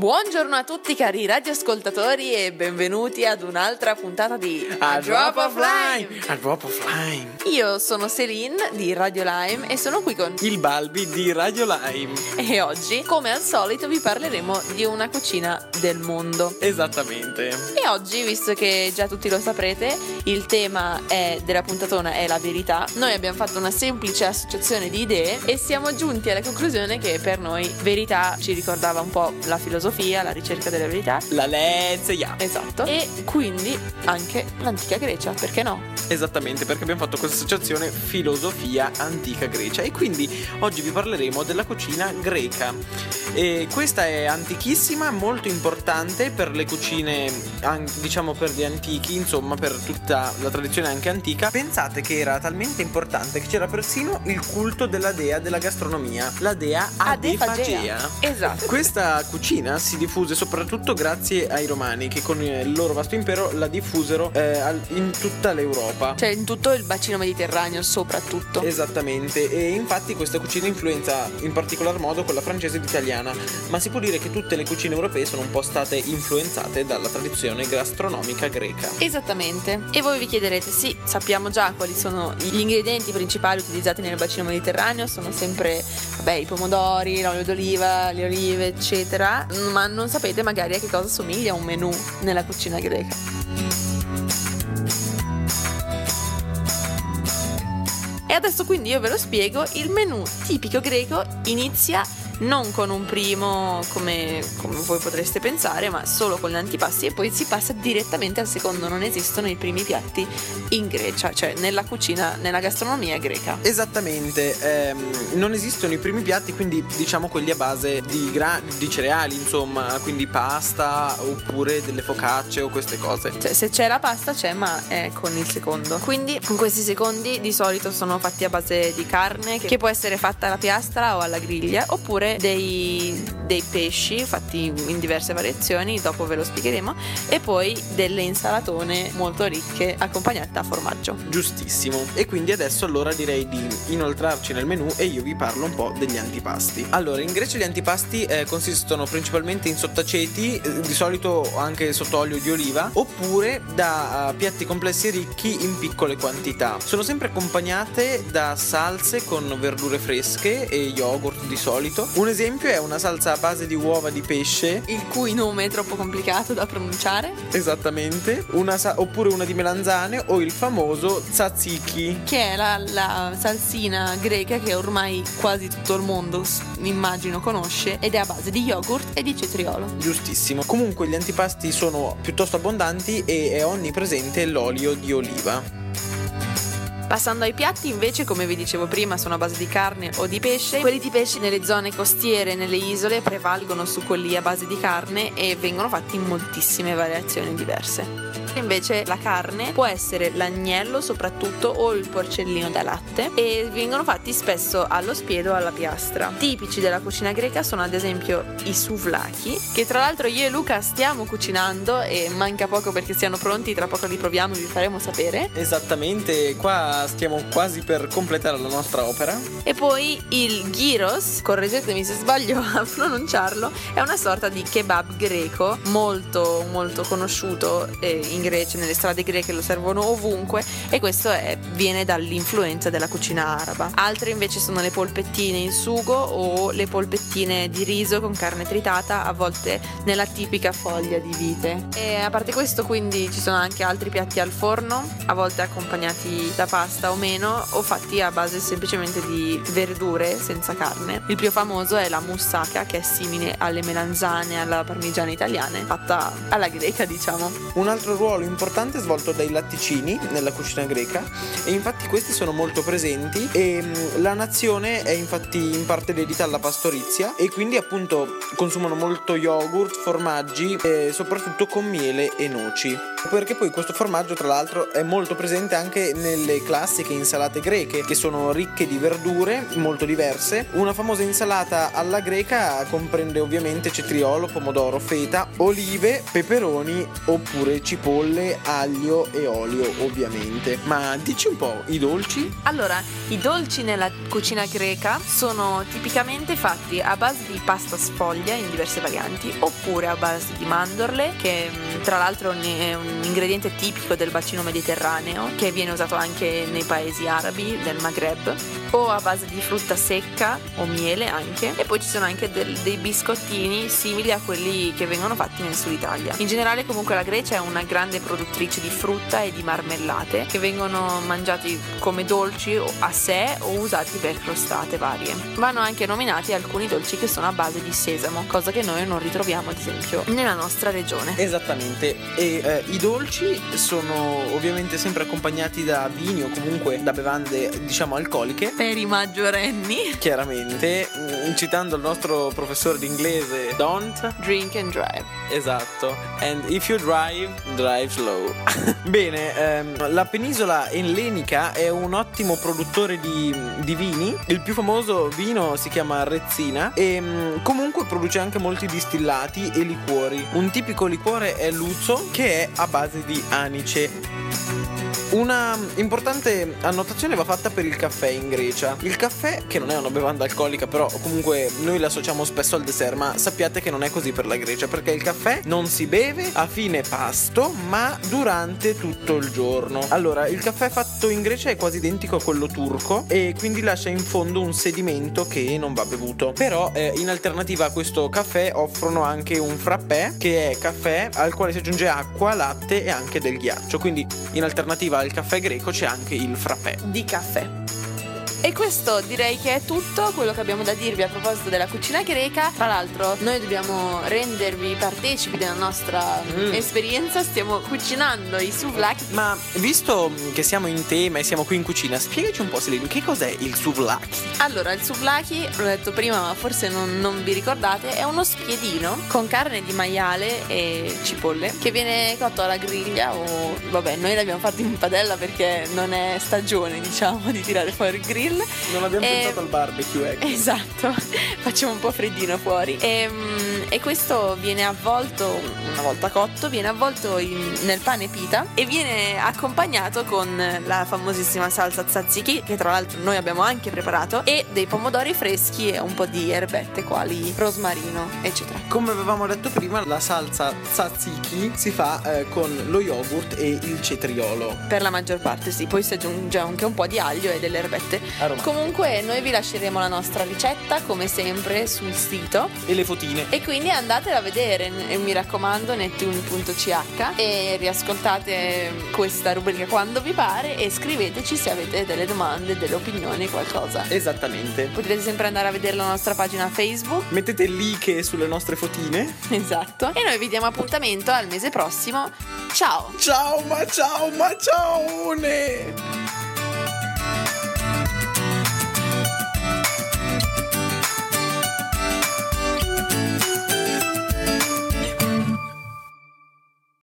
Buongiorno a tutti cari radioascoltatori e benvenuti ad un'altra puntata di A Drop of Lime! A Drop of Lime! Io sono Celine di Radio Lime e sono qui con Il Balbi di Radio Lime. e oggi, come al solito, vi parleremo di una cucina del mondo. Esattamente. E oggi, visto che già tutti lo saprete, il tema è- della puntatona è la verità, noi abbiamo fatto una semplice associazione di idee e siamo giunti alla conclusione che per noi verità ci ricordava un po' la filosofia, la ricerca della verità. La Lezia. Esatto. E quindi anche l'antica Grecia, perché no? Esattamente, perché abbiamo fatto questa associazione Filosofia Antica Grecia e quindi oggi vi parleremo della cucina greca. E questa è antichissima, molto importante per le cucine, diciamo per gli antichi, insomma per tutta la tradizione anche antica. Pensate che era talmente importante che c'era persino il culto della dea della gastronomia, la dea Adefagea. Esatto. Questa cucina si diffuse soprattutto grazie ai romani che con il loro vasto impero la diffusero eh, in tutta l'Europa. Cioè in tutto il bacino mediterraneo soprattutto. Esattamente, e infatti questa cucina influenza in particolar modo quella francese ed italiana, ma si può dire che tutte le cucine europee sono un po' state influenzate dalla tradizione gastronomica greca. Esattamente. E voi vi chiederete, sì, sappiamo già quali sono gli ingredienti principali utilizzati nel bacino mediterraneo, sono sempre, vabbè, i pomodori, l'olio d'oliva, le olive, eccetera, ma non sapete magari a che cosa somiglia un menù nella cucina greca. E adesso quindi io ve lo spiego, il menù tipico greco inizia non con un primo come, come voi potreste pensare, ma solo con gli antipasti e poi si passa direttamente al secondo, non esistono i primi piatti in Grecia, cioè nella cucina, nella gastronomia greca. Esattamente, ehm, non esistono i primi piatti, quindi diciamo quelli a base di, gra- di cereali, insomma, quindi pasta oppure delle focacce o queste cose. Cioè, se c'è la pasta c'è, ma è con il secondo. Quindi questi secondi di solito sono fatti a base di carne, che può essere fatta alla piastra o alla griglia, oppure dei, dei pesci fatti in diverse variazioni, dopo ve lo spiegheremo, e poi delle insalatone molto ricche accompagnate da formaggio. Giustissimo. E quindi adesso allora direi di inoltrarci nel menù e io vi parlo un po' degli antipasti. Allora, in Grecia gli antipasti eh, consistono principalmente in sottaceti, eh, di solito anche sotto olio di oliva, oppure da eh, piatti complessi ricchi in piccole quantità. Sono sempre accompagnate da salse con verdure fresche e yogurt di solito. Un esempio è una salsa a base di uova di pesce Il cui nome è troppo complicato da pronunciare. Esattamente, una sa- oppure una di melanzane o il famoso tzatziki. Che è la, la salsina greca che ormai quasi tutto il mondo, immagino, conosce ed è a base di yogurt e di cetriolo. Giustissimo. Comunque gli antipasti sono piuttosto abbondanti e è onnipresente l'olio di oliva. Passando ai piatti, invece, come vi dicevo prima, sono a base di carne o di pesce. Quelli di pesce nelle zone costiere, nelle isole, prevalgono su quelli a base di carne e vengono fatti in moltissime variazioni diverse. Invece la carne può essere l'agnello soprattutto o il porcellino da latte e vengono fatti spesso allo spiedo o alla piastra. Tipici della cucina greca sono ad esempio i souvlaki, che tra l'altro io e Luca stiamo cucinando e manca poco perché siano pronti, tra poco li proviamo e vi faremo sapere. Esattamente, qua stiamo quasi per completare la nostra opera. E poi il gyros, correggetemi se sbaglio a pronunciarlo, è una sorta di kebab greco molto molto conosciuto eh, in Grecia, nelle strade greche lo servono ovunque e questo è- viene dall'influenza della cucina araba. Altre invece sono le polpettine in sugo o le polpettine di riso con carne tritata, a volte nella tipica foglia di vite. E a parte questo quindi ci sono anche altri piatti al forno, a volte accompagnati da pasta o meno, o fatti a base semplicemente di verdure senza carne. Il più famoso è la moussaka, che è simile alle melanzane, alla parmigiana italiane, fatta alla greca, diciamo. Un altro ruolo importante è svolto dai latticini nella cucina greca e infatti questi sono molto presenti e mm, la nazione è infatti in parte dedita alla pastorizia e quindi appunto consumano molto yogurt, formaggi e soprattutto con miele e noci. Perché poi questo formaggio tra l'altro è molto presente anche nelle classiche insalate greche che sono ricche di verdure molto diverse. Una famosa insalata alla greca comprende ovviamente cetriolo, pomodoro, feta, olive, peperoni oppure cipolle cipolle, aglio e olio ovviamente. Ma dici un po' i dolci? Allora, i dolci nella cucina greca sono tipicamente fatti a base di pasta sfoglia in diverse varianti oppure a base di mandorle che mm, tra l'altro è un ingrediente tipico del bacino mediterraneo che viene usato anche nei paesi arabi del Maghreb o a base di frutta secca o miele anche e poi ci sono anche del, dei biscottini simili a quelli che vengono fatti nel sud Italia. In generale comunque la Grecia è una grande produttrice di frutta e di marmellate che vengono mangiati come dolci a sé o usati per crostate varie. Vanno anche nominati alcuni dolci che sono a base di sesamo, cosa che noi non ritroviamo ad esempio nella nostra regione. Esattamente, e eh, i dolci sono ovviamente sempre accompagnati da vini o comunque da bevande diciamo alcoliche. Per i maggiorenni. Chiaramente, mm, citando il nostro professore d'inglese, don't drink and drive. Esatto, and if you drive, drive slow. Bene, ehm, la penisola ellenica è un ottimo produttore di, di, vini. Il più famoso vino si chiama Rezzina e mm, comunque produce anche molti distillati e liquori. Un tipico liquore è l'Uzzo che è a base di anice. Una importante annotazione va fatta per il caffè in Grecia. Il caffè, che non è una bevanda alcolica, però comunque noi l'associamo spesso al dessert, ma sappiate che non è così per la Grecia, perché il caffè non si beve a fine pasto, ma durante tutto il giorno. Allora, il caffè fatto in Grecia è quasi identico a quello turco e quindi lascia in fondo un sedimento che non va bevuto. Però eh, in alternativa a questo caffè offrono anche un frappè, che è caffè al quale si aggiunge acqua, latte e anche del ghiaccio. Quindi in alternativa al caffè greco c'è anche il frappè. Di caffè. E questo direi che è tutto quello che abbiamo da dirvi a proposito della cucina greca. Tra l'altro, noi dobbiamo rendervi partecipi della nostra mm. esperienza. Stiamo cucinando i souvlaki. Ma visto che siamo in tema e siamo qui in cucina, spiegaci un po', Selene, che cos'è il souvlaki? Allora, il souvlaki, l'ho detto prima, ma forse non, non vi ricordate, è uno spiedino con carne di maiale e cipolle che viene cotto alla griglia o vabbè, noi l'abbiamo fatto in padella perché non è stagione, diciamo, di tirare fuori il grill grill. Non abbiamo e... pensato al barbecue, ecco. Esatto, facciamo un po' freddino fuori. E, ehm, e questo viene avvolto, una volta cotto, viene avvolto in, nel pane pita e viene accompagnato con la famosissima salsa tzatziki, che tra l'altro noi abbiamo anche preparato, e dei pomodori freschi e un po' di erbette quali rosmarino, eccetera. Come avevamo detto prima, la salsa tzatziki si fa eh, con lo yogurt e il cetriolo. Per la maggior parte sì, poi si aggiunge anche un po' di aglio e delle erbette aromatiche. Comunque noi vi lasceremo la nostra ricetta come sempre sul sito e le fotine. E quindi andatela a vedere e mi raccomando nettune.ch e riascoltate questa rubrica quando vi pare e scriveteci se avete delle domande, delle opinioni, qualcosa. Esattamente. Potete sempre andare a vedere la nostra pagina Facebook. Mettete like sulle nostre fotine. Esatto. E noi vi diamo appuntamento al mese prossimo. Ciao. Ciao, ma ciao, ma ciao.